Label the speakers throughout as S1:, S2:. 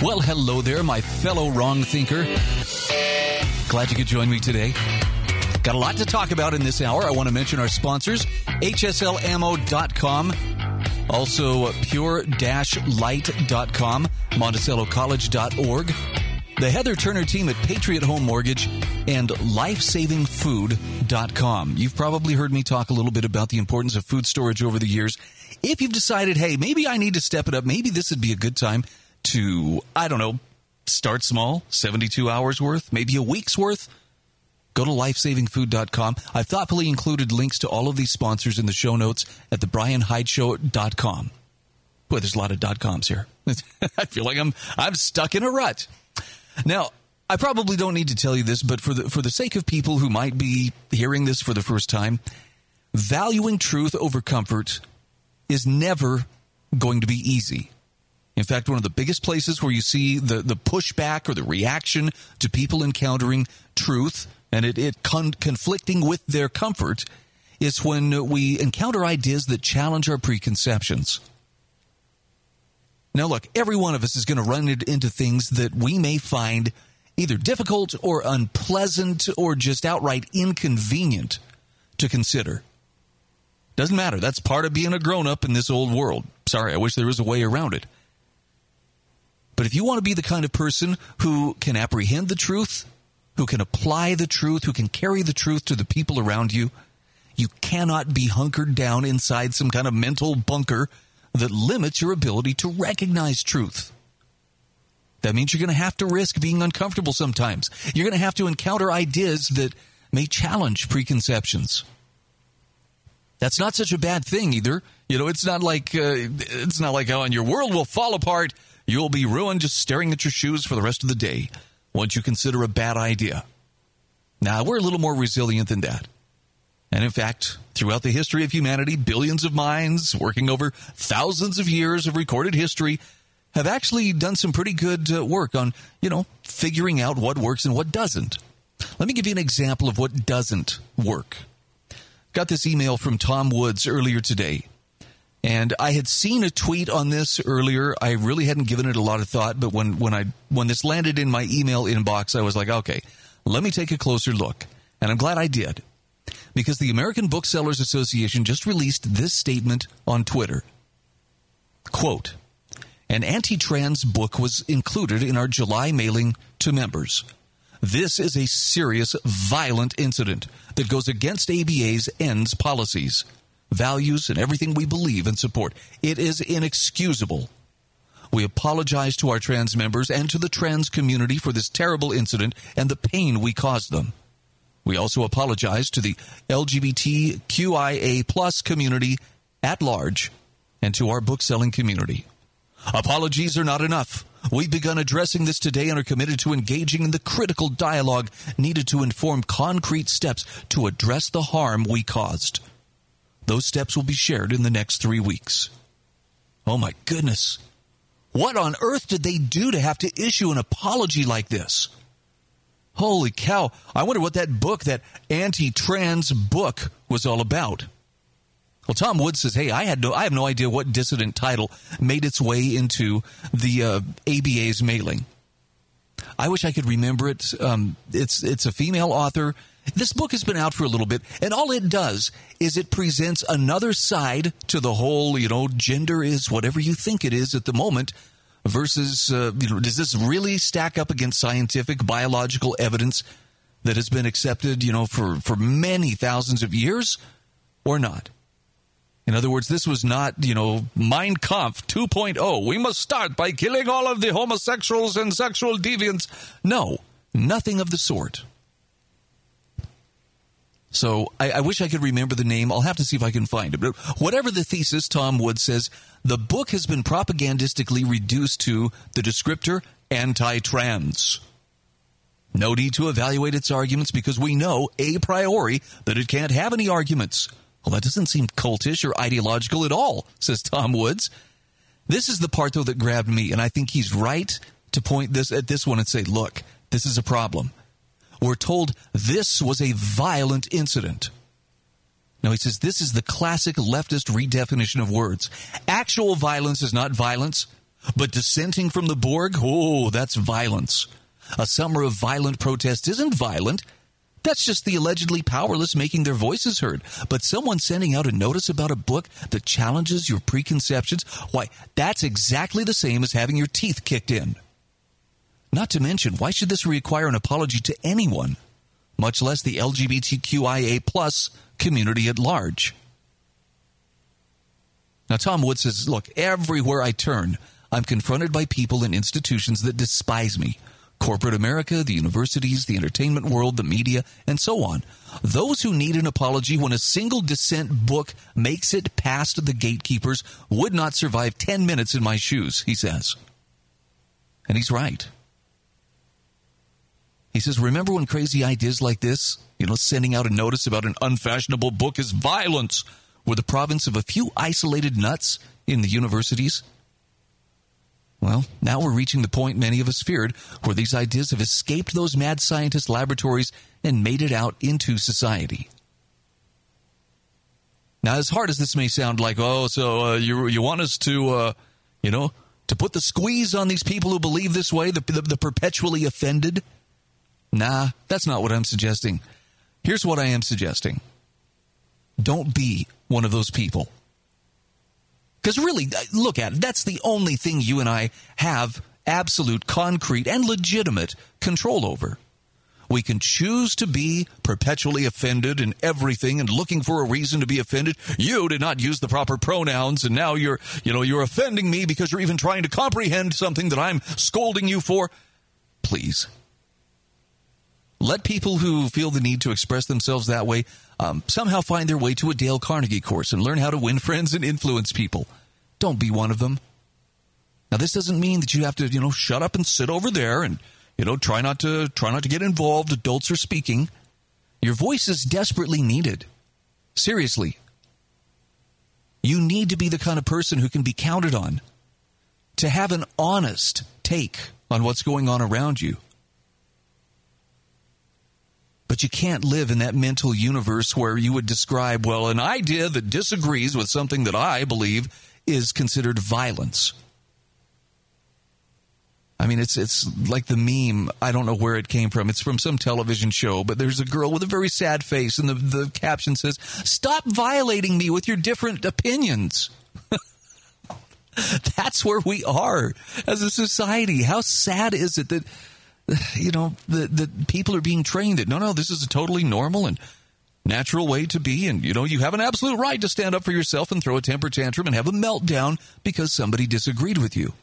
S1: Well, hello there, my fellow wrong thinker. Glad you could join me today. Got a lot to talk about in this hour. I want to mention our sponsors, hslammo.com, also pure-light.com, monticellocollege.org, the Heather Turner team at Patriot Home Mortgage, and lifesavingfood.com. You've probably heard me talk a little bit about the importance of food storage over the years. If you've decided, hey, maybe I need to step it up, maybe this would be a good time to, I don't know, start small, 72 hours worth, maybe a week's worth. Go to lifesavingfood.com. I've thoughtfully included links to all of these sponsors in the show notes at thebrianhydeshow.com. Boy, there's a lot of dot coms here. I feel like I'm I'm stuck in a rut. Now, I probably don't need to tell you this, but for the for the sake of people who might be hearing this for the first time, valuing truth over comfort is never going to be easy. In fact, one of the biggest places where you see the, the pushback or the reaction to people encountering truth and it, it con- conflicting with their comfort is when we encounter ideas that challenge our preconceptions. Now, look, every one of us is going to run into things that we may find either difficult or unpleasant or just outright inconvenient to consider. Doesn't matter. That's part of being a grown up in this old world. Sorry, I wish there was a way around it. But if you want to be the kind of person who can apprehend the truth, who can apply the truth, who can carry the truth to the people around you, you cannot be hunkered down inside some kind of mental bunker that limits your ability to recognize truth. That means you're going to have to risk being uncomfortable sometimes. You're going to have to encounter ideas that may challenge preconceptions. That's not such a bad thing either. You know, it's not like uh, it's not like oh, and your world will fall apart You'll be ruined just staring at your shoes for the rest of the day once you consider a bad idea. Now, we're a little more resilient than that. And in fact, throughout the history of humanity, billions of minds working over thousands of years of recorded history have actually done some pretty good uh, work on, you know, figuring out what works and what doesn't. Let me give you an example of what doesn't work. Got this email from Tom Woods earlier today. And I had seen a tweet on this earlier. I really hadn't given it a lot of thought, but when, when I when this landed in my email inbox, I was like, okay, let me take a closer look. And I'm glad I did. Because the American Booksellers Association just released this statement on Twitter. Quote, an anti-trans book was included in our July mailing to members. This is a serious, violent incident that goes against ABA's ends policies values, and everything we believe and support. It is inexcusable. We apologize to our trans members and to the trans community for this terrible incident and the pain we caused them. We also apologize to the LGBTQIA plus community at large and to our bookselling community. Apologies are not enough. We've begun addressing this today and are committed to engaging in the critical dialogue needed to inform concrete steps to address the harm we caused. Those steps will be shared in the next three weeks. Oh my goodness. What on earth did they do to have to issue an apology like this? Holy cow. I wonder what that book, that anti trans book, was all about. Well, Tom Woods says, "Hey, I had no, I have no idea what dissident title made its way into the uh, ABA's mailing. I wish I could remember it. Um, it's it's a female author. This book has been out for a little bit, and all it does is it presents another side to the whole, you know, gender is whatever you think it is at the moment versus, uh, you know, does this really stack up against scientific biological evidence that has been accepted, you know, for, for many thousands of years or not? In other words, this was not, you know, Mein Kampf 2.0. We must start by killing all of the homosexuals and sexual deviants. No, nothing of the sort. So I, I, wish I could remember the name. I'll have to see if I can find it. But whatever the thesis, Tom Woods says the book has been propagandistically reduced to the descriptor anti trans. No need to evaluate its arguments because we know a priori that it can't have any arguments. Well, that doesn't seem cultish or ideological at all, says Tom Woods. This is the part, though, that grabbed me, and I think he's right to point this at this one and say, look, this is a problem. We're told this was a violent incident. Now, he says this is the classic leftist redefinition of words. Actual violence is not violence, but dissenting from the Borg, oh, that's violence. A summer of violent protest isn't violent. That's just the allegedly powerless making their voices heard. But someone sending out a notice about a book that challenges your preconceptions, why, that's exactly the same as having your teeth kicked in. Not to mention, why should this require an apology to anyone, much less the LGBTQIA plus community at large? Now, Tom Woods says, look, everywhere I turn, I'm confronted by people and institutions that despise me. Corporate America, the universities, the entertainment world, the media, and so on. Those who need an apology when a single dissent book makes it past the gatekeepers would not survive 10 minutes in my shoes, he says. And he's right. He says, Remember when crazy ideas like this, you know, sending out a notice about an unfashionable book is violence, were the province of a few isolated nuts in the universities? Well, now we're reaching the point many of us feared where these ideas have escaped those mad scientist laboratories and made it out into society. Now, as hard as this may sound like, oh, so uh, you, you want us to, uh, you know, to put the squeeze on these people who believe this way, the, the, the perpetually offended? Nah, that's not what I'm suggesting. Here's what I am suggesting don't be one of those people. Because really, uh, look at it. That's the only thing you and I have absolute, concrete, and legitimate control over. We can choose to be perpetually offended in everything and looking for a reason to be offended. You did not use the proper pronouns and now you're, you know, you're offending me because you're even trying to comprehend something that I'm scolding you for. Please. Let people who feel the need to express themselves that way um, somehow find their way to a Dale Carnegie course and learn how to win friends and influence people. Don't be one of them. Now, this doesn't mean that you have to, you know, shut up and sit over there and, you know, try not to try not to get involved. Adults are speaking. Your voice is desperately needed. Seriously. You need to be the kind of person who can be counted on to have an honest take on what's going on around you. But you can't live in that mental universe where you would describe, well, an idea that disagrees with something that I believe is considered violence. I mean, it's it's like the meme. I don't know where it came from. It's from some television show, but there's a girl with a very sad face, and the, the caption says, Stop violating me with your different opinions. That's where we are as a society. How sad is it that you know, the, the people are being trained that no, no, this is a totally normal and natural way to be. And, you know, you have an absolute right to stand up for yourself and throw a temper tantrum and have a meltdown because somebody disagreed with you.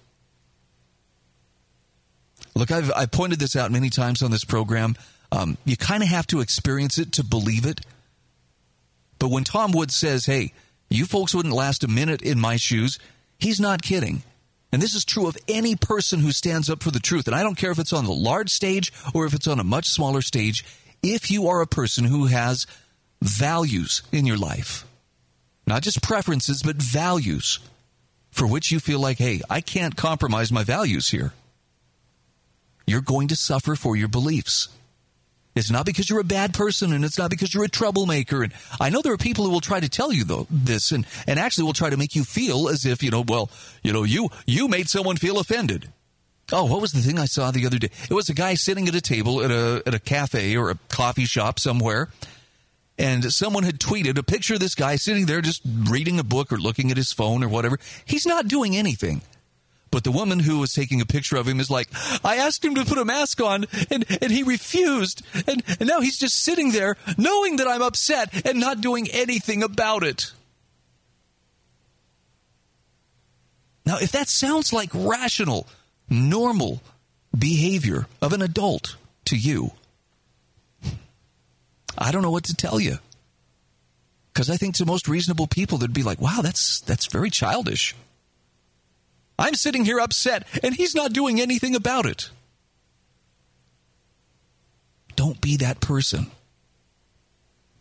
S1: Look, I've, I've pointed this out many times on this program. Um, you kind of have to experience it to believe it. But when Tom Woods says, hey, you folks wouldn't last a minute in my shoes, he's not kidding. And this is true of any person who stands up for the truth. And I don't care if it's on the large stage or if it's on a much smaller stage. If you are a person who has values in your life, not just preferences, but values for which you feel like, hey, I can't compromise my values here, you're going to suffer for your beliefs. It's not because you're a bad person and it's not because you're a troublemaker. And I know there are people who will try to tell you though this and, and actually will try to make you feel as if, you know, well, you know, you you made someone feel offended. Oh, what was the thing I saw the other day? It was a guy sitting at a table at a at a cafe or a coffee shop somewhere. And someone had tweeted a picture of this guy sitting there just reading a book or looking at his phone or whatever. He's not doing anything. But the woman who was taking a picture of him is like, I asked him to put a mask on and, and he refused. And, and now he's just sitting there knowing that I'm upset and not doing anything about it. Now, if that sounds like rational, normal behavior of an adult to you, I don't know what to tell you. Because I think to most reasonable people, they'd be like, wow, that's, that's very childish. I'm sitting here upset, and he's not doing anything about it. Don't be that person.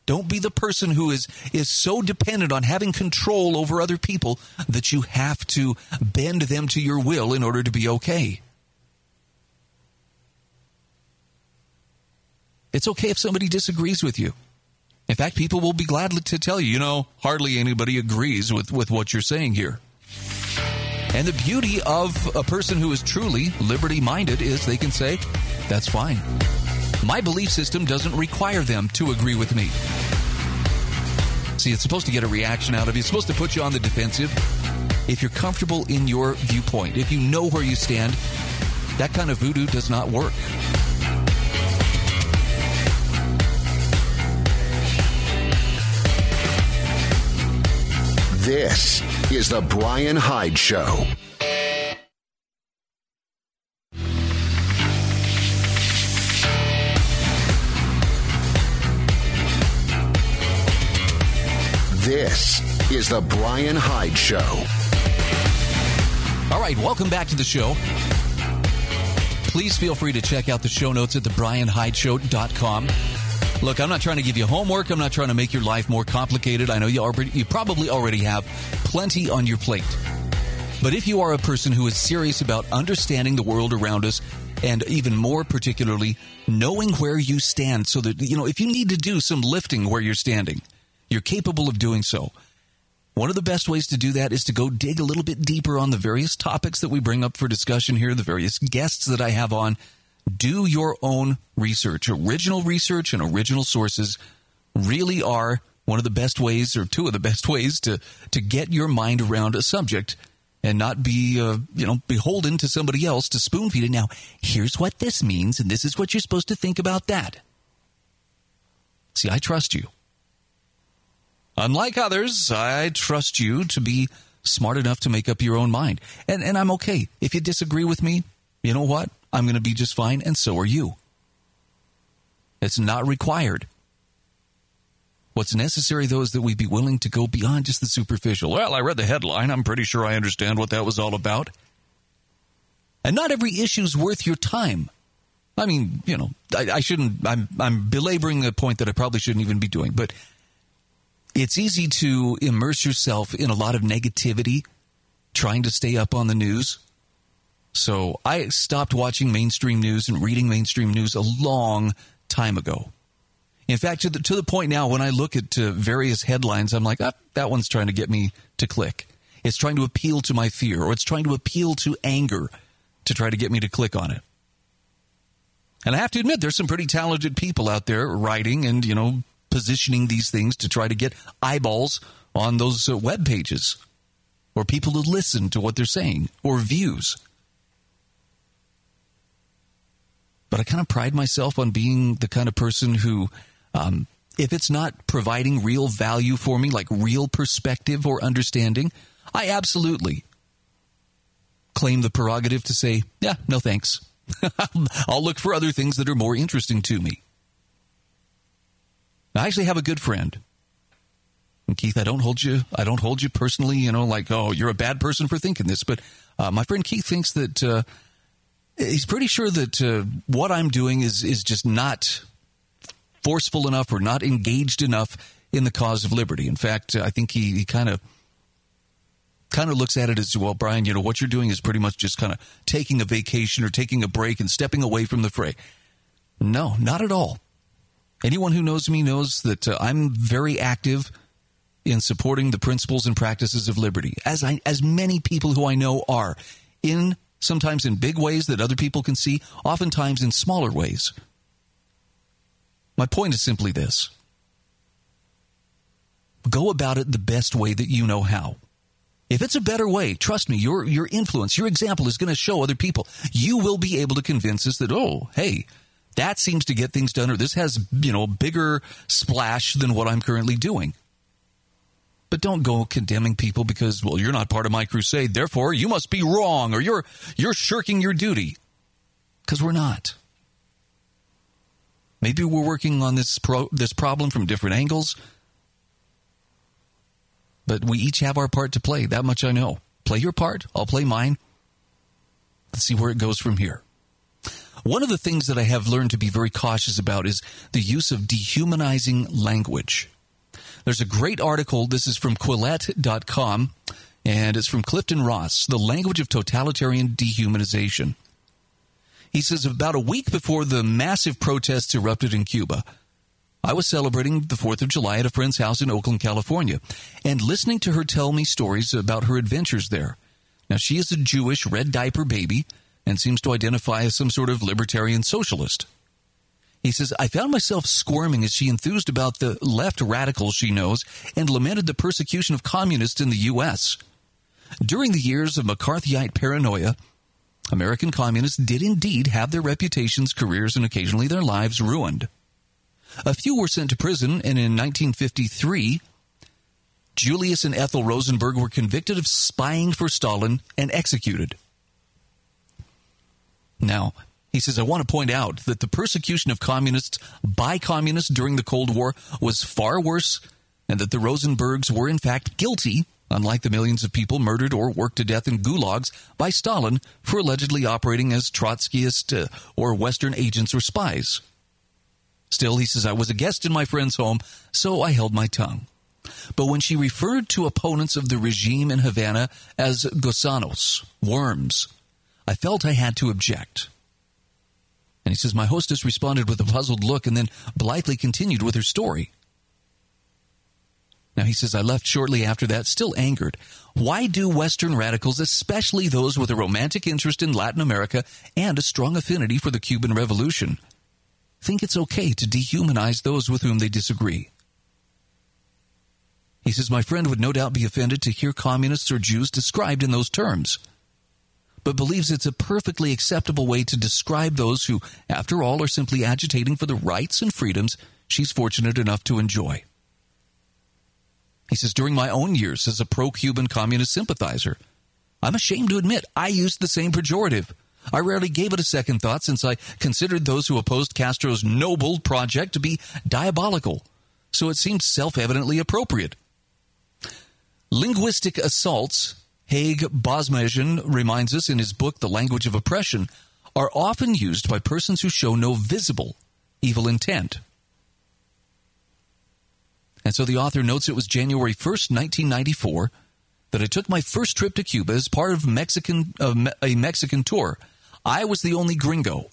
S1: Don't be the person who is, is so dependent on having control over other people that you have to bend them to your will in order to be okay. It's okay if somebody disagrees with you. In fact, people will be glad to tell you, you know, hardly anybody agrees with, with what you're saying here. And the beauty of a person who is truly liberty minded is they can say, that's fine. My belief system doesn't require them to agree with me. See, it's supposed to get a reaction out of you, it's supposed to put you on the defensive. If you're comfortable in your viewpoint, if you know where you stand, that kind of voodoo does not work.
S2: This is The Brian Hyde Show. This is The Brian Hyde Show.
S1: All right, welcome back to the show. Please feel free to check out the show notes at thebrianhydeshow.com. Look, I'm not trying to give you homework. I'm not trying to make your life more complicated. I know you already, you probably already have plenty on your plate. But if you are a person who is serious about understanding the world around us and even more particularly knowing where you stand so that you know if you need to do some lifting where you're standing, you're capable of doing so. One of the best ways to do that is to go dig a little bit deeper on the various topics that we bring up for discussion here, the various guests that I have on. Do your own research. Original research and original sources really are one of the best ways, or two of the best ways, to, to get your mind around a subject and not be, uh, you know, beholden to somebody else to spoon feed it. Now, here's what this means, and this is what you're supposed to think about that. See, I trust you. Unlike others, I trust you to be smart enough to make up your own mind. And, and I'm okay. If you disagree with me, you know what? I'm going to be just fine, and so are you. It's not required. What's necessary, though, is that we be willing to go beyond just the superficial. Well, I read the headline. I'm pretty sure I understand what that was all about. And not every issue is worth your time. I mean, you know, I, I shouldn't, I'm, I'm belaboring a point that I probably shouldn't even be doing, but it's easy to immerse yourself in a lot of negativity trying to stay up on the news. So I stopped watching mainstream news and reading mainstream news a long time ago. In fact, to the, to the point now, when I look at uh, various headlines, I'm like, ah, that one's trying to get me to click. It's trying to appeal to my fear, or it's trying to appeal to anger to try to get me to click on it. And I have to admit, there's some pretty talented people out there writing and, you know, positioning these things to try to get eyeballs on those uh, web pages or people to listen to what they're saying or views. But I kind of pride myself on being the kind of person who, um, if it's not providing real value for me, like real perspective or understanding, I absolutely claim the prerogative to say, yeah, no thanks. I'll look for other things that are more interesting to me. I actually have a good friend. And Keith, I don't hold you. I don't hold you personally. You know, like oh, you're a bad person for thinking this. But uh, my friend Keith thinks that uh, he's pretty sure that uh, what I'm doing is is just not forceful enough or not engaged enough in the cause of liberty. In fact, I think he, he kind of kind of looks at it as well, Brian. You know what you're doing is pretty much just kind of taking a vacation or taking a break and stepping away from the fray. No, not at all. Anyone who knows me knows that uh, I'm very active in supporting the principles and practices of liberty, as I, as many people who I know are, in sometimes in big ways that other people can see, oftentimes in smaller ways. My point is simply this go about it the best way that you know how. If it's a better way, trust me, your, your influence, your example is going to show other people. You will be able to convince us that, oh, hey, that seems to get things done, or this has, you know, a bigger splash than what I'm currently doing. But don't go condemning people because, well, you're not part of my crusade, therefore you must be wrong, or you're you're shirking your duty. Because we're not. Maybe we're working on this pro- this problem from different angles. But we each have our part to play. That much I know. Play your part. I'll play mine. Let's see where it goes from here. One of the things that I have learned to be very cautious about is the use of dehumanizing language. There's a great article. This is from Quillette.com, and it's from Clifton Ross The Language of Totalitarian Dehumanization. He says about a week before the massive protests erupted in Cuba, I was celebrating the 4th of July at a friend's house in Oakland, California, and listening to her tell me stories about her adventures there. Now, she is a Jewish red diaper baby and seems to identify as some sort of libertarian socialist. He says, I found myself squirming as she enthused about the left radicals she knows and lamented the persecution of communists in the U.S. During the years of McCarthyite paranoia, American communists did indeed have their reputations, careers, and occasionally their lives ruined. A few were sent to prison, and in 1953, Julius and Ethel Rosenberg were convicted of spying for Stalin and executed. Now, he says, I want to point out that the persecution of communists by communists during the Cold War was far worse, and that the Rosenbergs were in fact guilty, unlike the millions of people murdered or worked to death in gulags by Stalin for allegedly operating as Trotskyist uh, or Western agents or spies. Still, he says, I was a guest in my friend's home, so I held my tongue. But when she referred to opponents of the regime in Havana as gusanos, worms, I felt I had to object. And he says, My hostess responded with a puzzled look and then blithely continued with her story. Now, he says, I left shortly after that, still angered. Why do Western radicals, especially those with a romantic interest in Latin America and a strong affinity for the Cuban Revolution, think it's okay to dehumanize those with whom they disagree? He says, My friend would no doubt be offended to hear communists or Jews described in those terms but believes it's a perfectly acceptable way to describe those who, after all, are simply agitating for the rights and freedoms she's fortunate enough to enjoy. He says, During my own years as a pro Cuban communist sympathizer, I'm ashamed to admit I used the same pejorative. I rarely gave it a second thought since I considered those who opposed Castro's noble project to be diabolical, so it seemed self evidently appropriate. Linguistic assaults Haig Bosmajian reminds us in his book, The Language of Oppression, are often used by persons who show no visible evil intent. And so the author notes it was January 1st, 1994, that I took my first trip to Cuba as part of Mexican, uh, a Mexican tour. I was the only gringo.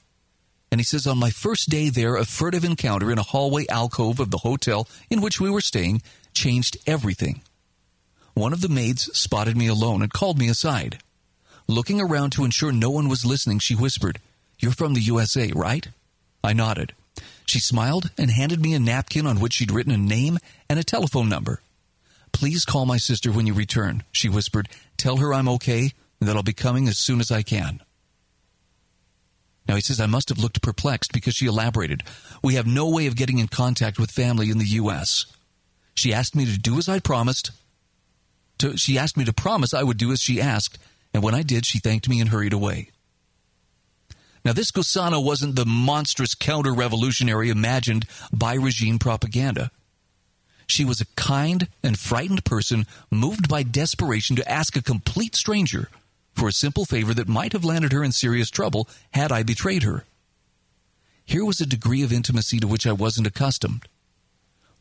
S1: And he says, on my first day there, a furtive encounter in a hallway alcove of the hotel in which we were staying changed everything one of the maids spotted me alone and called me aside. Looking around to ensure no one was listening, she whispered, You're from the USA, right? I nodded. She smiled and handed me a napkin on which she'd written a name and a telephone number. Please call my sister when you return, she whispered. Tell her I'm okay and that I'll be coming as soon as I can. Now he says I must have looked perplexed because she elaborated. We have no way of getting in contact with family in the U.S. She asked me to do as I promised to, she asked me to promise I would do as she asked, and when I did, she thanked me and hurried away. Now, this Gusano wasn't the monstrous counter revolutionary imagined by regime propaganda. She was a kind and frightened person moved by desperation to ask a complete stranger for a simple favor that might have landed her in serious trouble had I betrayed her. Here was a degree of intimacy to which I wasn't accustomed.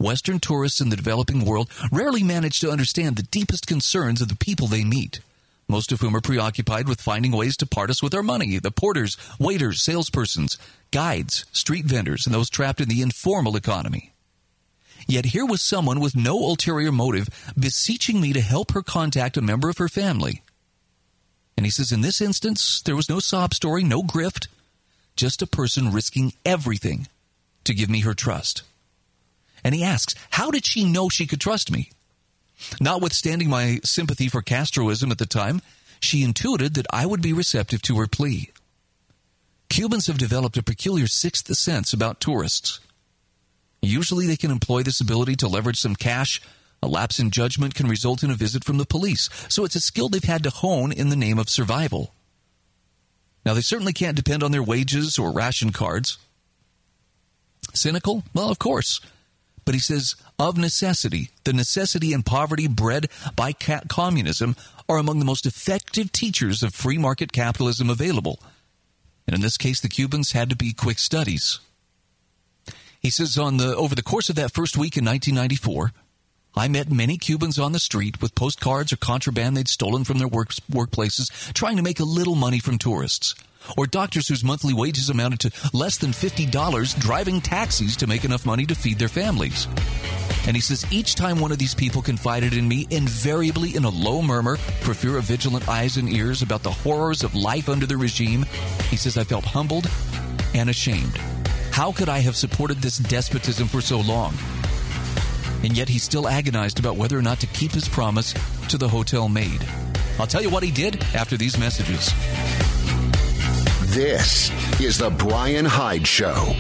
S1: Western tourists in the developing world rarely manage to understand the deepest concerns of the people they meet, most of whom are preoccupied with finding ways to part us with our money the porters, waiters, salespersons, guides, street vendors, and those trapped in the informal economy. Yet here was someone with no ulterior motive beseeching me to help her contact a member of her family. And he says, in this instance, there was no sob story, no grift, just a person risking everything to give me her trust. And he asks, How did she know she could trust me? Notwithstanding my sympathy for Castroism at the time, she intuited that I would be receptive to her plea. Cubans have developed a peculiar sixth sense about tourists. Usually they can employ this ability to leverage some cash. A lapse in judgment can result in a visit from the police, so it's a skill they've had to hone in the name of survival. Now, they certainly can't depend on their wages or ration cards. Cynical? Well, of course. But he says, of necessity, the necessity and poverty bred by ca- communism are among the most effective teachers of free market capitalism available. And in this case, the Cubans had to be quick studies. He says on the over the course of that first week in 1994, I met many Cubans on the street with postcards or contraband they'd stolen from their work, workplaces, trying to make a little money from tourists. Or doctors whose monthly wages amounted to less than $50 driving taxis to make enough money to feed their families. And he says each time one of these people confided in me, invariably in a low murmur for fear of vigilant eyes and ears about the horrors of life under the regime, he says I felt humbled and ashamed. How could I have supported this despotism for so long? And yet he still agonized about whether or not to keep his promise to the hotel maid. I'll tell you what he did after these messages.
S2: This is the Brian Hyde Show.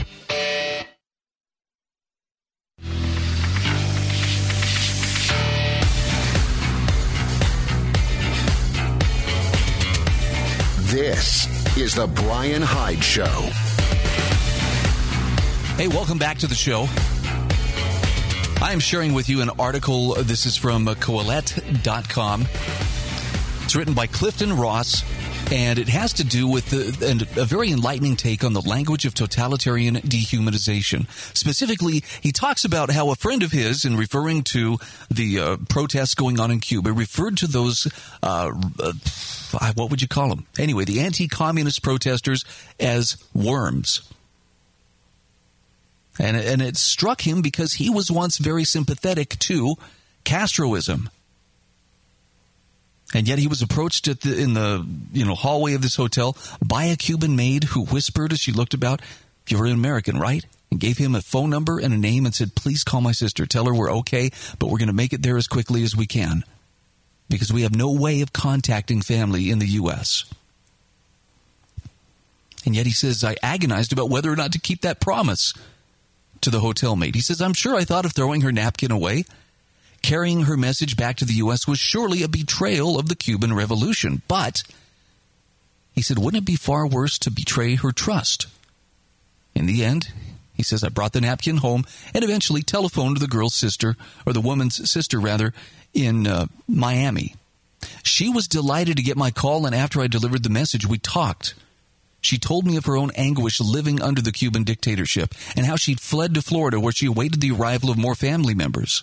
S2: This is the Brian Hyde Show.
S1: Hey, welcome back to the show. I am sharing with you an article. This is from Quillette.com. It's written by Clifton Ross, and it has to do with the, and a very enlightening take on the language of totalitarian dehumanization. Specifically, he talks about how a friend of his, in referring to the uh, protests going on in Cuba, referred to those, uh, uh, what would you call them? Anyway, the anti communist protesters as worms. And, and it struck him because he was once very sympathetic to Castroism. And yet he was approached the, in the you know hallway of this hotel by a Cuban maid who whispered as she looked about, "You're an American, right?" And gave him a phone number and a name and said, "Please call my sister. Tell her we're okay, but we're going to make it there as quickly as we can, because we have no way of contacting family in the U.S." And yet he says, "I agonized about whether or not to keep that promise." To the hotel maid, he says, "I'm sure I thought of throwing her napkin away." carrying her message back to the U.S. was surely a betrayal of the Cuban Revolution. But, he said, wouldn't it be far worse to betray her trust? In the end, he says, I brought the napkin home and eventually telephoned the girl's sister, or the woman's sister, rather, in uh, Miami. She was delighted to get my call, and after I delivered the message, we talked. She told me of her own anguish living under the Cuban dictatorship and how she'd fled to Florida where she awaited the arrival of more family members.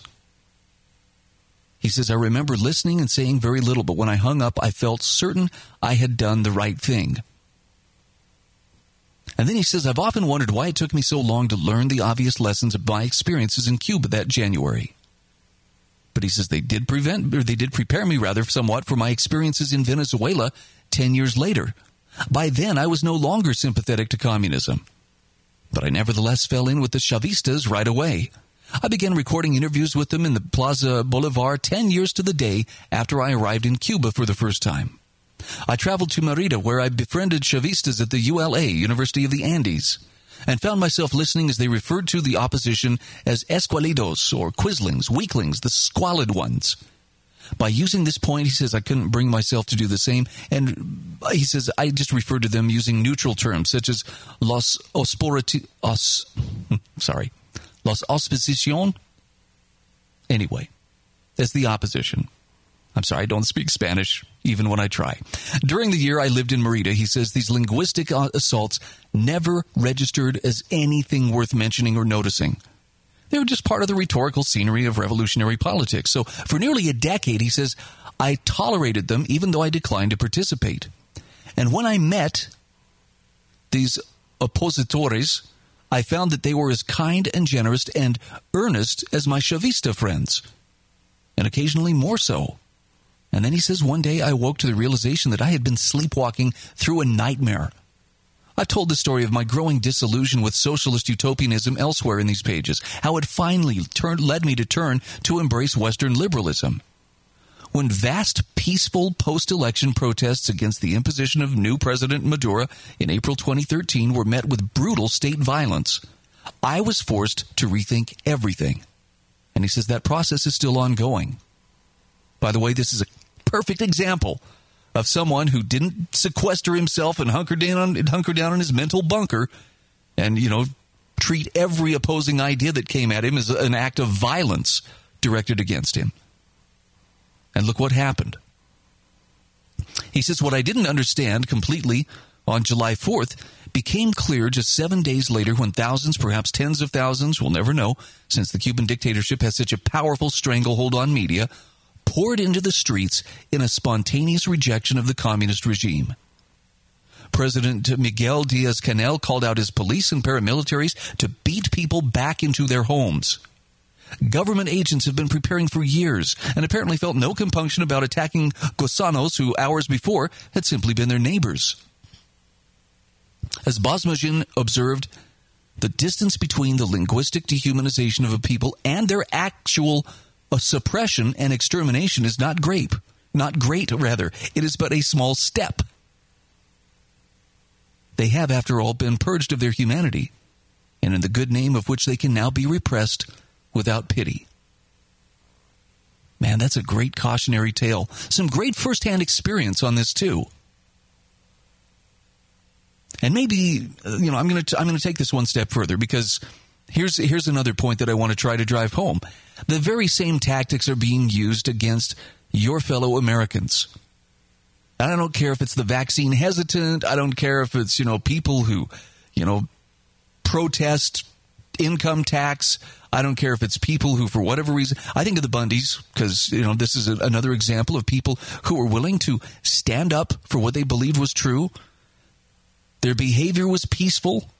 S1: He says, I remember listening and saying very little, but when I hung up, I felt certain I had done the right thing. And then he says, I've often wondered why it took me so long to learn the obvious lessons of my experiences in Cuba that January. But he says they did prevent, or they did prepare me rather somewhat for my experiences in Venezuela 10 years later. By then, I was no longer sympathetic to communism. But I nevertheless fell in with the Chavistas right away. I began recording interviews with them in the Plaza Bolivar 10 years to the day after I arrived in Cuba for the first time. I traveled to Merida where I befriended Chavistas at the ULA, University of the Andes, and found myself listening as they referred to the opposition as escuálidos or quislings, weaklings, the squalid ones. By using this point, he says, I couldn't bring myself to do the same. And uh, he says, I just referred to them using neutral terms such as los osporati, os, sorry, Los Oposición. Anyway, as the opposition. I'm sorry, I don't speak Spanish, even when I try. During the year I lived in Merida, he says these linguistic uh, assaults never registered as anything worth mentioning or noticing. They were just part of the rhetorical scenery of revolutionary politics. So for nearly a decade, he says, I tolerated them even though I declined to participate. And when I met these opositores, I found that they were as kind and generous and earnest as my Chavista friends, and occasionally more so. And then he says, One day I woke to the realization that I had been sleepwalking through a nightmare. I've told the story of my growing disillusion with socialist utopianism elsewhere in these pages, how it finally turned, led me to turn to embrace Western liberalism when vast peaceful post election protests against the imposition of new President Maduro in April 2013 were met with brutal state violence, I was forced to rethink everything. And he says that process is still ongoing. By the way, this is a perfect example of someone who didn't sequester himself and hunker down, hunker down in his mental bunker and, you know, treat every opposing idea that came at him as an act of violence directed against him. And look what happened. He says, What I didn't understand completely on July 4th became clear just seven days later when thousands, perhaps tens of thousands, we'll never know, since the Cuban dictatorship has such a powerful stranglehold on media, poured into the streets in a spontaneous rejection of the communist regime. President Miguel Diaz Canel called out his police and paramilitaries to beat people back into their homes. Government agents have been preparing for years and apparently felt no compunction about attacking Gusanos who hours before had simply been their neighbors. As Bosmajian observed, the distance between the linguistic dehumanization of a people and their actual uh, suppression and extermination is not great. Not great, rather. It is but a small step. They have, after all, been purged of their humanity, and in the good name of which they can now be repressed without pity. Man, that's a great cautionary tale. Some great firsthand experience on this, too. And maybe, uh, you know, I'm going to I'm going to take this one step further because here's here's another point that I want to try to drive home. The very same tactics are being used against your fellow Americans. And I don't care if it's the vaccine hesitant, I don't care if it's, you know, people who, you know, protest income tax. I don't care if it's people who, for whatever reason, I think of the Bundys because you know this is a, another example of people who were willing to stand up for what they believed was true. Their behavior was peaceful.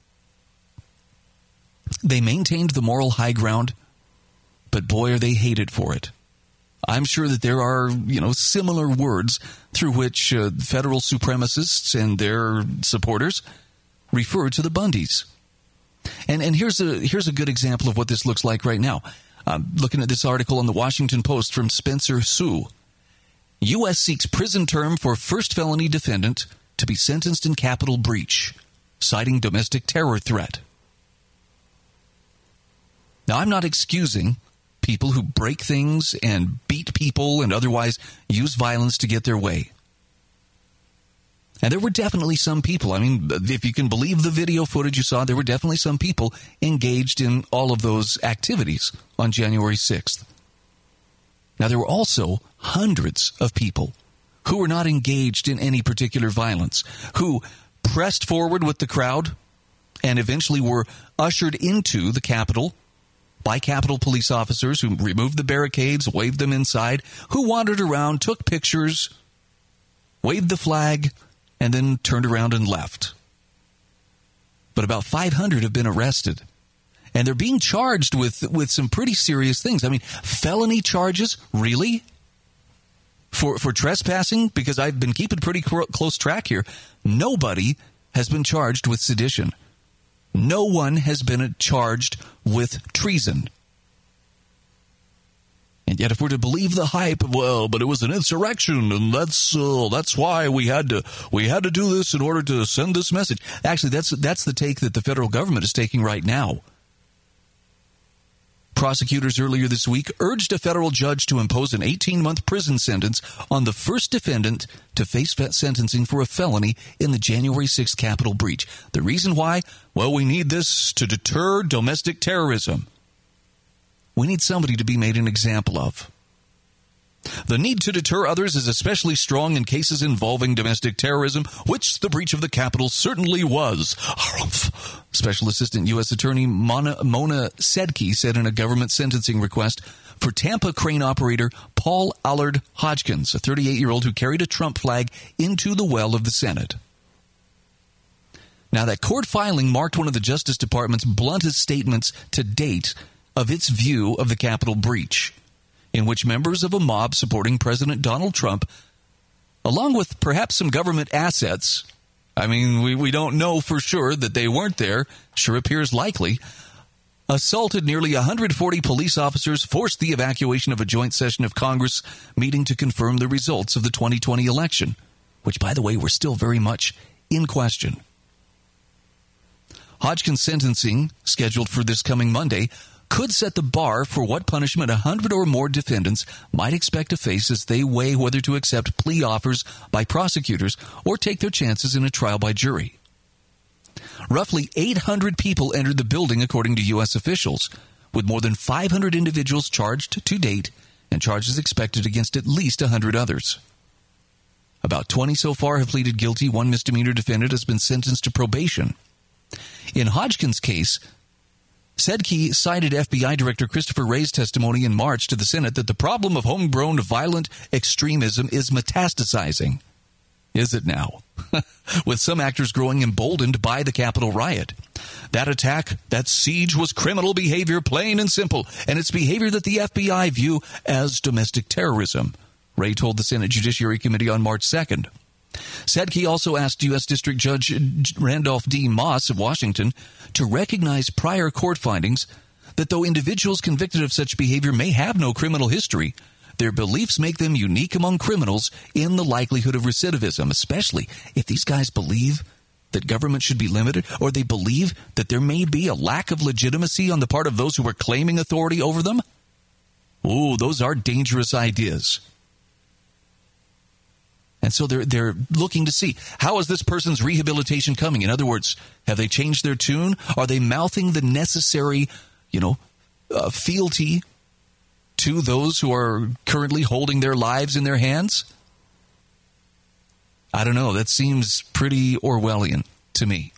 S1: They maintained the moral high ground, but boy, are they hated for it. I'm sure that there are, you know, similar words through which uh, federal supremacists and their supporters refer to the Bundys. And and here's a here's a good example of what this looks like right now. I'm looking at this article on the Washington Post from Spencer Hsu. U.S. seeks prison term for first felony defendant to be sentenced in Capitol breach, citing domestic terror threat. Now, I'm not excusing people who break things and beat people and otherwise use violence to get their way. And there were definitely some people, I mean, if you can believe the video footage you saw, there were definitely some people engaged in all of those activities on January 6th. Now, there were also hundreds of people who were not engaged in any particular violence, who pressed forward with the crowd and eventually were ushered into the Capitol by Capitol police officers who removed the barricades, waved them inside, who wandered around, took pictures, waved the flag, and then turned around and left. But about 500 have been arrested. And they're being charged with, with some pretty serious things. I mean, felony charges? Really? for for trespassing because I've been keeping pretty close track here. Nobody has been charged with sedition. No one has been charged with treason. And yet, if we're to believe the hype, well, but it was an insurrection, and that's uh, that's why we had to we had to do this in order to send this message. Actually, that's that's the take that the federal government is taking right now. Prosecutors earlier this week urged a federal judge to impose an 18 month prison sentence on the first defendant to face sentencing for a felony in the January 6th Capitol breach. The reason why? Well, we need this to deter domestic terrorism. We need somebody to be made an example of. The need to deter others is especially strong in cases involving domestic terrorism, which the breach of the Capitol certainly was. Special Assistant U.S. Attorney Mona, Mona Sedky said in a government sentencing request for Tampa crane operator Paul Allard Hodgkins, a 38 year old who carried a Trump flag into the well of the Senate. Now, that court filing marked one of the Justice Department's bluntest statements to date of its view of the Capitol breach in which members of a mob supporting President Donald Trump, along with perhaps some government assets, I mean, we, we don't know for sure that they weren't there, sure appears likely, assaulted nearly 140 police officers, forced the evacuation of a joint session of Congress meeting to confirm the results of the 2020 election, which, by the way, were still very much in question. Hodgkins' sentencing, scheduled for this coming Monday, could set the bar for what punishment a hundred or more defendants might expect to face as they weigh whether to accept plea offers by prosecutors or take their chances in a trial by jury. Roughly 800 people entered the building, according to U.S. officials, with more than 500 individuals charged to date and charges expected against at least 100 others. About 20 so far have pleaded guilty. One misdemeanor defendant has been sentenced to probation. In Hodgkins' case, Sedky cited FBI Director Christopher Wray's testimony in March to the Senate that the problem of homegrown violent extremism is metastasizing. Is it now? With some actors growing emboldened by the Capitol riot. That attack, that siege was criminal behavior, plain and simple, and it's behavior that the FBI view as domestic terrorism. Wray told the Senate Judiciary Committee on March 2nd. Sedky also asked U.S. District Judge Randolph D. Moss of Washington to recognize prior court findings that though individuals convicted of such behavior may have no criminal history, their beliefs make them unique among criminals in the likelihood of recidivism, especially if these guys believe that government should be limited or they believe that there may be a lack of legitimacy on the part of those who are claiming authority over them. Ooh, those are dangerous ideas. And so they're they're looking to see how is this person's rehabilitation coming. In other words, have they changed their tune? Are they mouthing the necessary, you know, uh, fealty to those who are currently holding their lives in their hands? I don't know. That seems pretty Orwellian to me.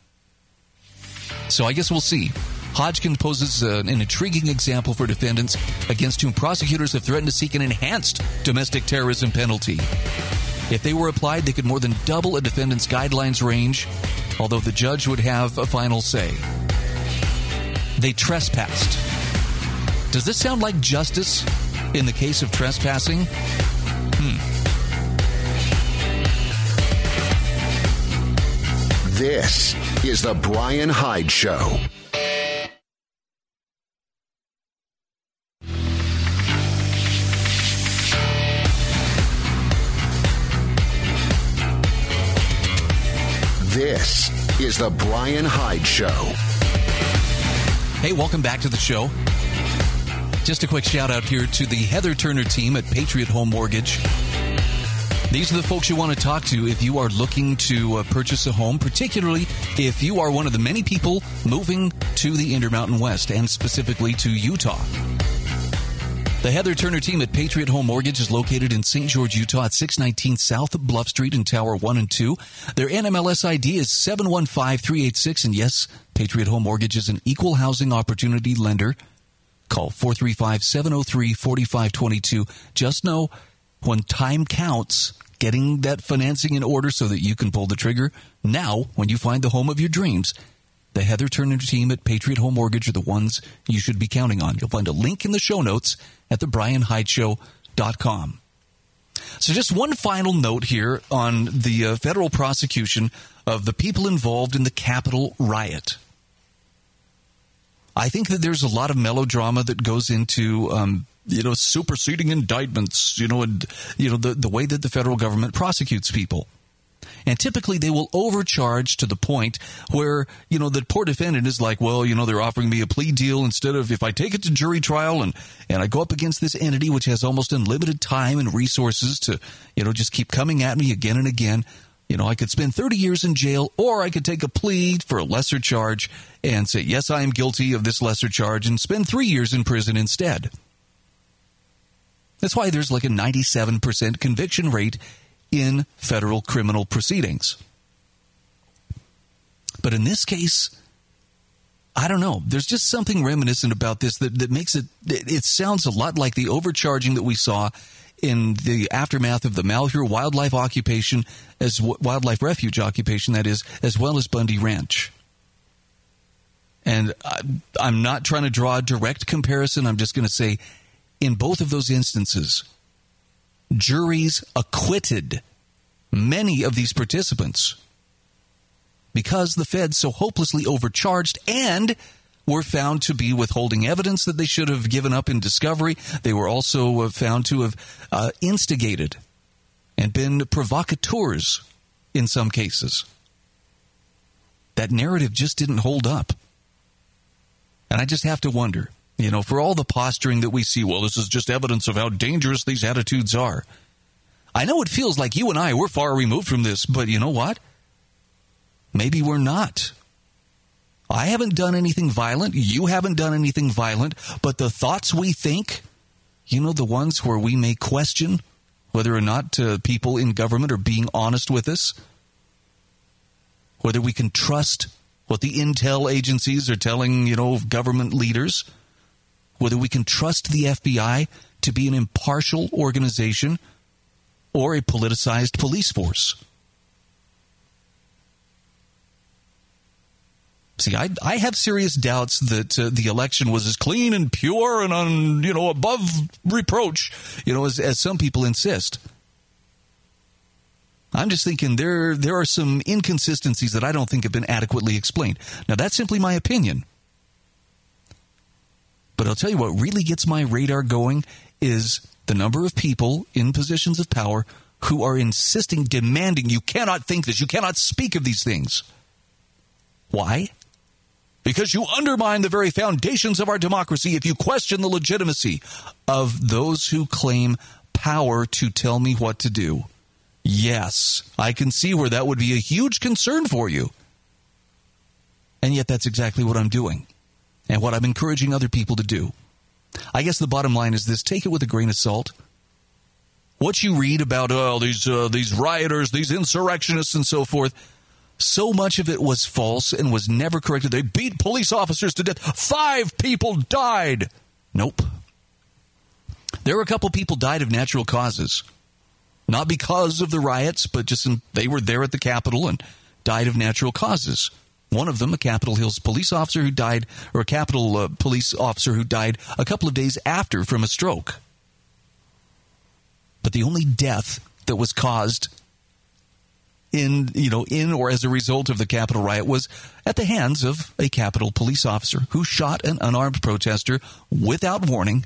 S1: So I guess we'll see. Hodgkins poses an intriguing example for defendants against whom prosecutors have threatened to seek an enhanced domestic terrorism penalty. If they were applied, they could more than double a defendant's guidelines range, although the judge would have a final say. They trespassed. Does this sound like justice in the case of trespassing? Hmm.
S2: This is the Brian Hyde Show. This is the Brian Hyde Show.
S1: Hey, welcome back to the show. Just a quick shout out here to the Heather Turner team at Patriot Home Mortgage. These are the folks you want to talk to if you are looking to uh, purchase a home, particularly if you are one of the many people moving to the Intermountain West and specifically to Utah. The Heather Turner team at Patriot Home Mortgage is located in St. George, Utah at 619 South Bluff Street in Tower 1 and 2. Their NMLS ID is 715386. And yes, Patriot Home Mortgage is an equal housing opportunity lender. Call 435 703 4522. Just know when time counts, getting that financing in order so that you can pull the trigger now when you find the home of your dreams the Heather Turner team at Patriot Home Mortgage are the ones you should be counting on. You'll find a link in the show notes at thebrianhydeshow.com. So, just one final note here on the uh, federal prosecution of the people involved in the Capitol riot. I think that there's a lot of melodrama that goes into, um, you know, superseding indictments, you know, and, you know, the, the way that the federal government prosecutes people. And typically they will overcharge to the point where, you know, the poor defendant is like, well, you know, they're offering me a plea deal instead of if I take it to jury trial and, and I go up against this entity which has almost unlimited time and resources to, you know, just keep coming at me again and again. You know, I could spend 30 years in jail or I could take a plea for a lesser charge and say, yes, I am guilty of this lesser charge and spend three years in prison instead. That's why there's like a 97% conviction rate in federal criminal proceedings. But in this case, I don't know. There's just something reminiscent about this that, that makes it, it sounds a lot like the overcharging that we saw in the aftermath of the Malheur wildlife occupation, as wildlife refuge occupation, that is, as well as Bundy Ranch. And I, I'm not trying to draw a direct comparison. I'm just going to say, in both of those instances, juries acquitted many of these participants because the feds so hopelessly overcharged and were found to be withholding evidence that they should have given up in discovery. They were also uh, found to have uh, instigated and been provocateurs in some cases. That narrative just didn't hold up. And I just have to wonder you know, for all the posturing that we see, well, this is just evidence of how dangerous these attitudes are. I know it feels like you and I, we're far removed from this, but you know what? Maybe we're not. I haven't done anything violent. You haven't done anything violent. But the thoughts we think, you know, the ones where we may question whether or not uh, people in government are being honest with us, whether we can trust what the intel agencies are telling, you know, government leaders, whether we can trust the FBI to be an impartial organization or a politicized police force. See, I, I have serious doubts that uh, the election was as clean and pure and on, you know, above reproach, you know, as, as some people insist. I'm just thinking there there are some inconsistencies that I don't think have been adequately explained. Now that's simply my opinion. But I'll tell you what really gets my radar going is the number of people in positions of power who are insisting, demanding, you cannot think this, you cannot speak of these things. Why? Because you undermine the very foundations of our democracy if you question the legitimacy of those who claim power to tell me what to do. Yes, I can see where that would be a huge concern for you. And yet, that's exactly what I'm doing and what I'm encouraging other people to do. I guess the bottom line is this take it with a grain of salt. What you read about oh, these, uh, these rioters, these insurrectionists, and so forth, so much of it was false and was never corrected. They beat police officers to death. Five people died. Nope. There were a couple people died of natural causes not because of the riots, but just in, they were there at the Capitol and died of natural causes. One of them, a Capitol Hills police officer who died, or a Capitol uh, police officer who died a couple of days after from a stroke. But the only death that was caused in you know in or as a result of the Capitol riot was at the hands of a Capitol police officer who shot an unarmed protester without warning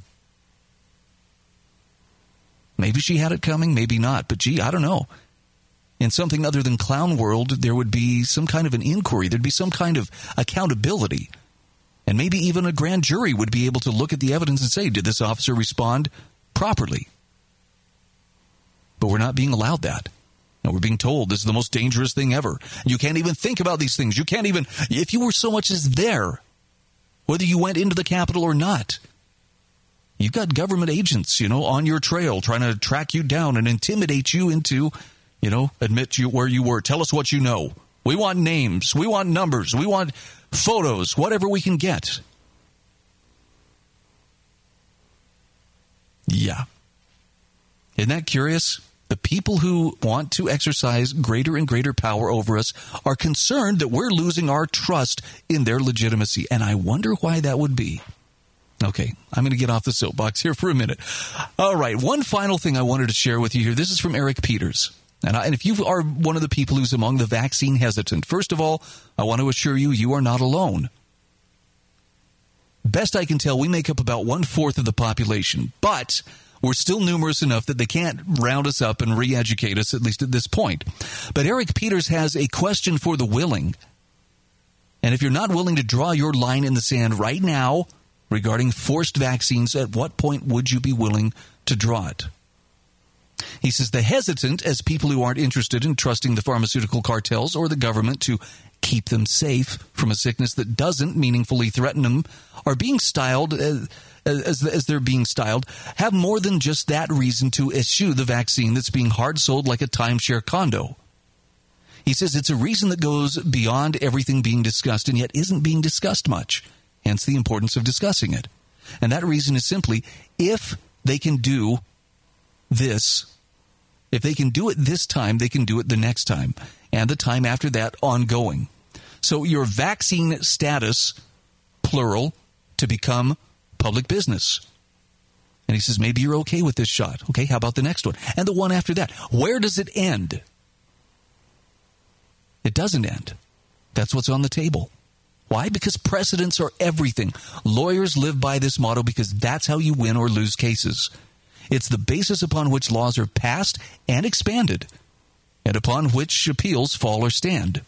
S1: Maybe she had it coming, maybe not. But gee, I don't know. In something other than clown world, there would be some kind of an inquiry. There'd be some kind of accountability. And maybe even a grand jury would be able to look at the evidence and say, did this officer respond properly? But we're not being allowed that. And we're being told this is the most dangerous thing ever. You can't even think about these things. You can't even, if you were so much as there, whether you went into the Capitol or not, You've got government agents, you know, on your trail trying to track you down and intimidate you into, you know, admit you where you were. Tell us what you know. We want names. We want numbers. We want photos, whatever we can get. Yeah. Isn't that curious? The people who want to exercise greater and greater power over us are concerned that we're losing our trust in their legitimacy. And I wonder why that would be. Okay, I'm going to get off the soapbox here for a minute. All right, one final thing I wanted to share with you here. This is from Eric Peters. And, I, and if you are one of the people who's among the vaccine hesitant, first of all, I want to assure you, you are not alone. Best I can tell, we make up about one fourth of the population, but we're still numerous enough that they can't round us up and re educate us, at least at this point. But Eric Peters has a question for the willing. And if you're not willing to draw your line in the sand right now, regarding forced vaccines, at what point would you be willing to draw it? He says the hesitant, as people who aren't interested in trusting the pharmaceutical cartels or the government to keep them safe from a sickness that doesn't meaningfully threaten them, are being styled as, as, as they're being styled, have more than just that reason to eschew the vaccine that's being hard sold like a timeshare condo. He says it's a reason that goes beyond everything being discussed and yet isn't being discussed much hence the importance of discussing it. And that reason is simply if they can do this, if they can do it this time, they can do it the next time, and the time after that ongoing. So your vaccine status, plural, to become public business. And he says, maybe you're okay with this shot. Okay, how about the next one? And the one after that. Where does it end? It doesn't end. That's what's on the table. Why? Because precedents are everything. Lawyers live by this motto because that's how you win or lose cases. It's the basis upon which laws are passed and expanded, and upon which appeals fall or stand.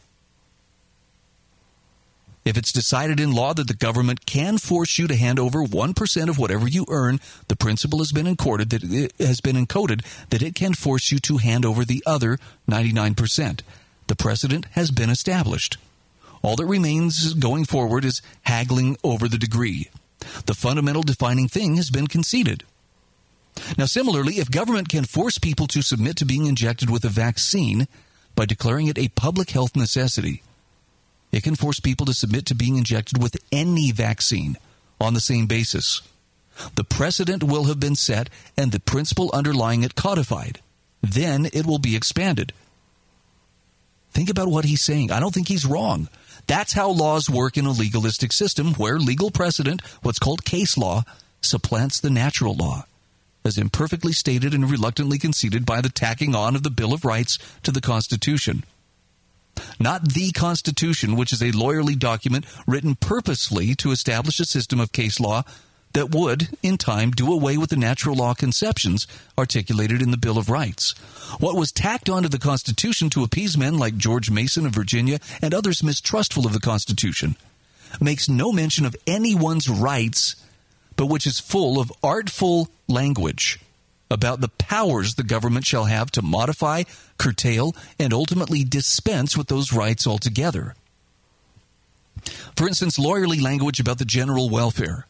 S1: If it's decided in law that the government can force you to hand over 1% of whatever you earn, the principle has been encoded that it has been encoded that it can force you to hand over the other 99%. The precedent has been established. All that remains going forward is haggling over the degree. The fundamental defining thing has been conceded. Now, similarly, if government can force people to submit to being injected with a vaccine by declaring it a public health necessity, it can force people to submit to being injected with any vaccine on the same basis. The precedent will have been set and the principle underlying it codified. Then it will be expanded. Think about what he's saying. I don't think he's wrong. That's how laws work in a legalistic system where legal precedent, what's called case law, supplants the natural law, as imperfectly stated and reluctantly conceded by the tacking on of the Bill of Rights to the Constitution. Not the Constitution, which is a lawyerly document written purposely to establish a system of case law that would, in time, do away with the natural law conceptions articulated in the Bill of Rights. What was tacked onto the Constitution to appease men like George Mason of Virginia and others mistrustful of the Constitution makes no mention of anyone's rights, but which is full of artful language about the powers the government shall have to modify, curtail, and ultimately dispense with those rights altogether. For instance, lawyerly language about the general welfare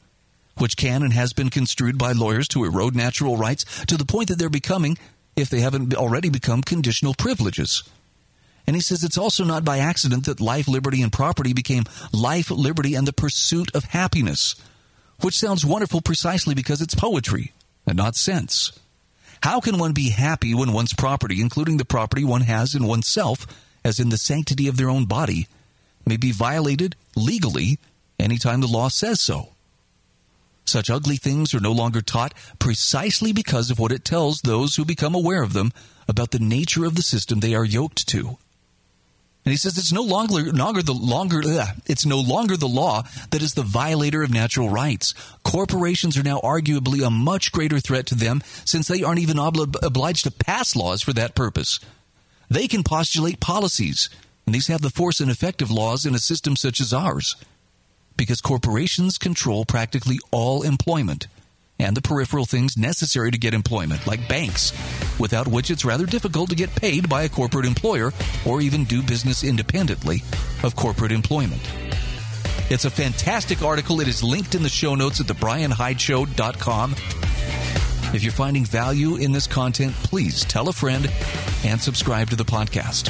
S1: which can and has been construed by lawyers to erode natural rights to the point that they're becoming, if they haven't already become, conditional privileges. And he says it's also not by accident that life, liberty, and property became life, liberty, and the pursuit of happiness, which sounds wonderful precisely because it's poetry and not sense. How can one be happy when one's property, including the property one has in oneself, as in the sanctity of their own body, may be violated legally anytime the law says so? Such ugly things are no longer taught precisely because of what it tells those who become aware of them about the nature of the system they are yoked to. And he says it's no longer, longer the longer ugh, it's no longer the law that is the violator of natural rights. Corporations are now arguably a much greater threat to them since they aren't even obli- obliged to pass laws for that purpose. They can postulate policies, and these have the force and effect of laws in a system such as ours because corporations control practically all employment and the peripheral things necessary to get employment, like banks, without which it's rather difficult to get paid by a corporate employer or even do business independently of corporate employment. It's a fantastic article. It is linked in the show notes at thebrianhydeshow.com. If you're finding value in this content, please tell a friend and subscribe to the podcast.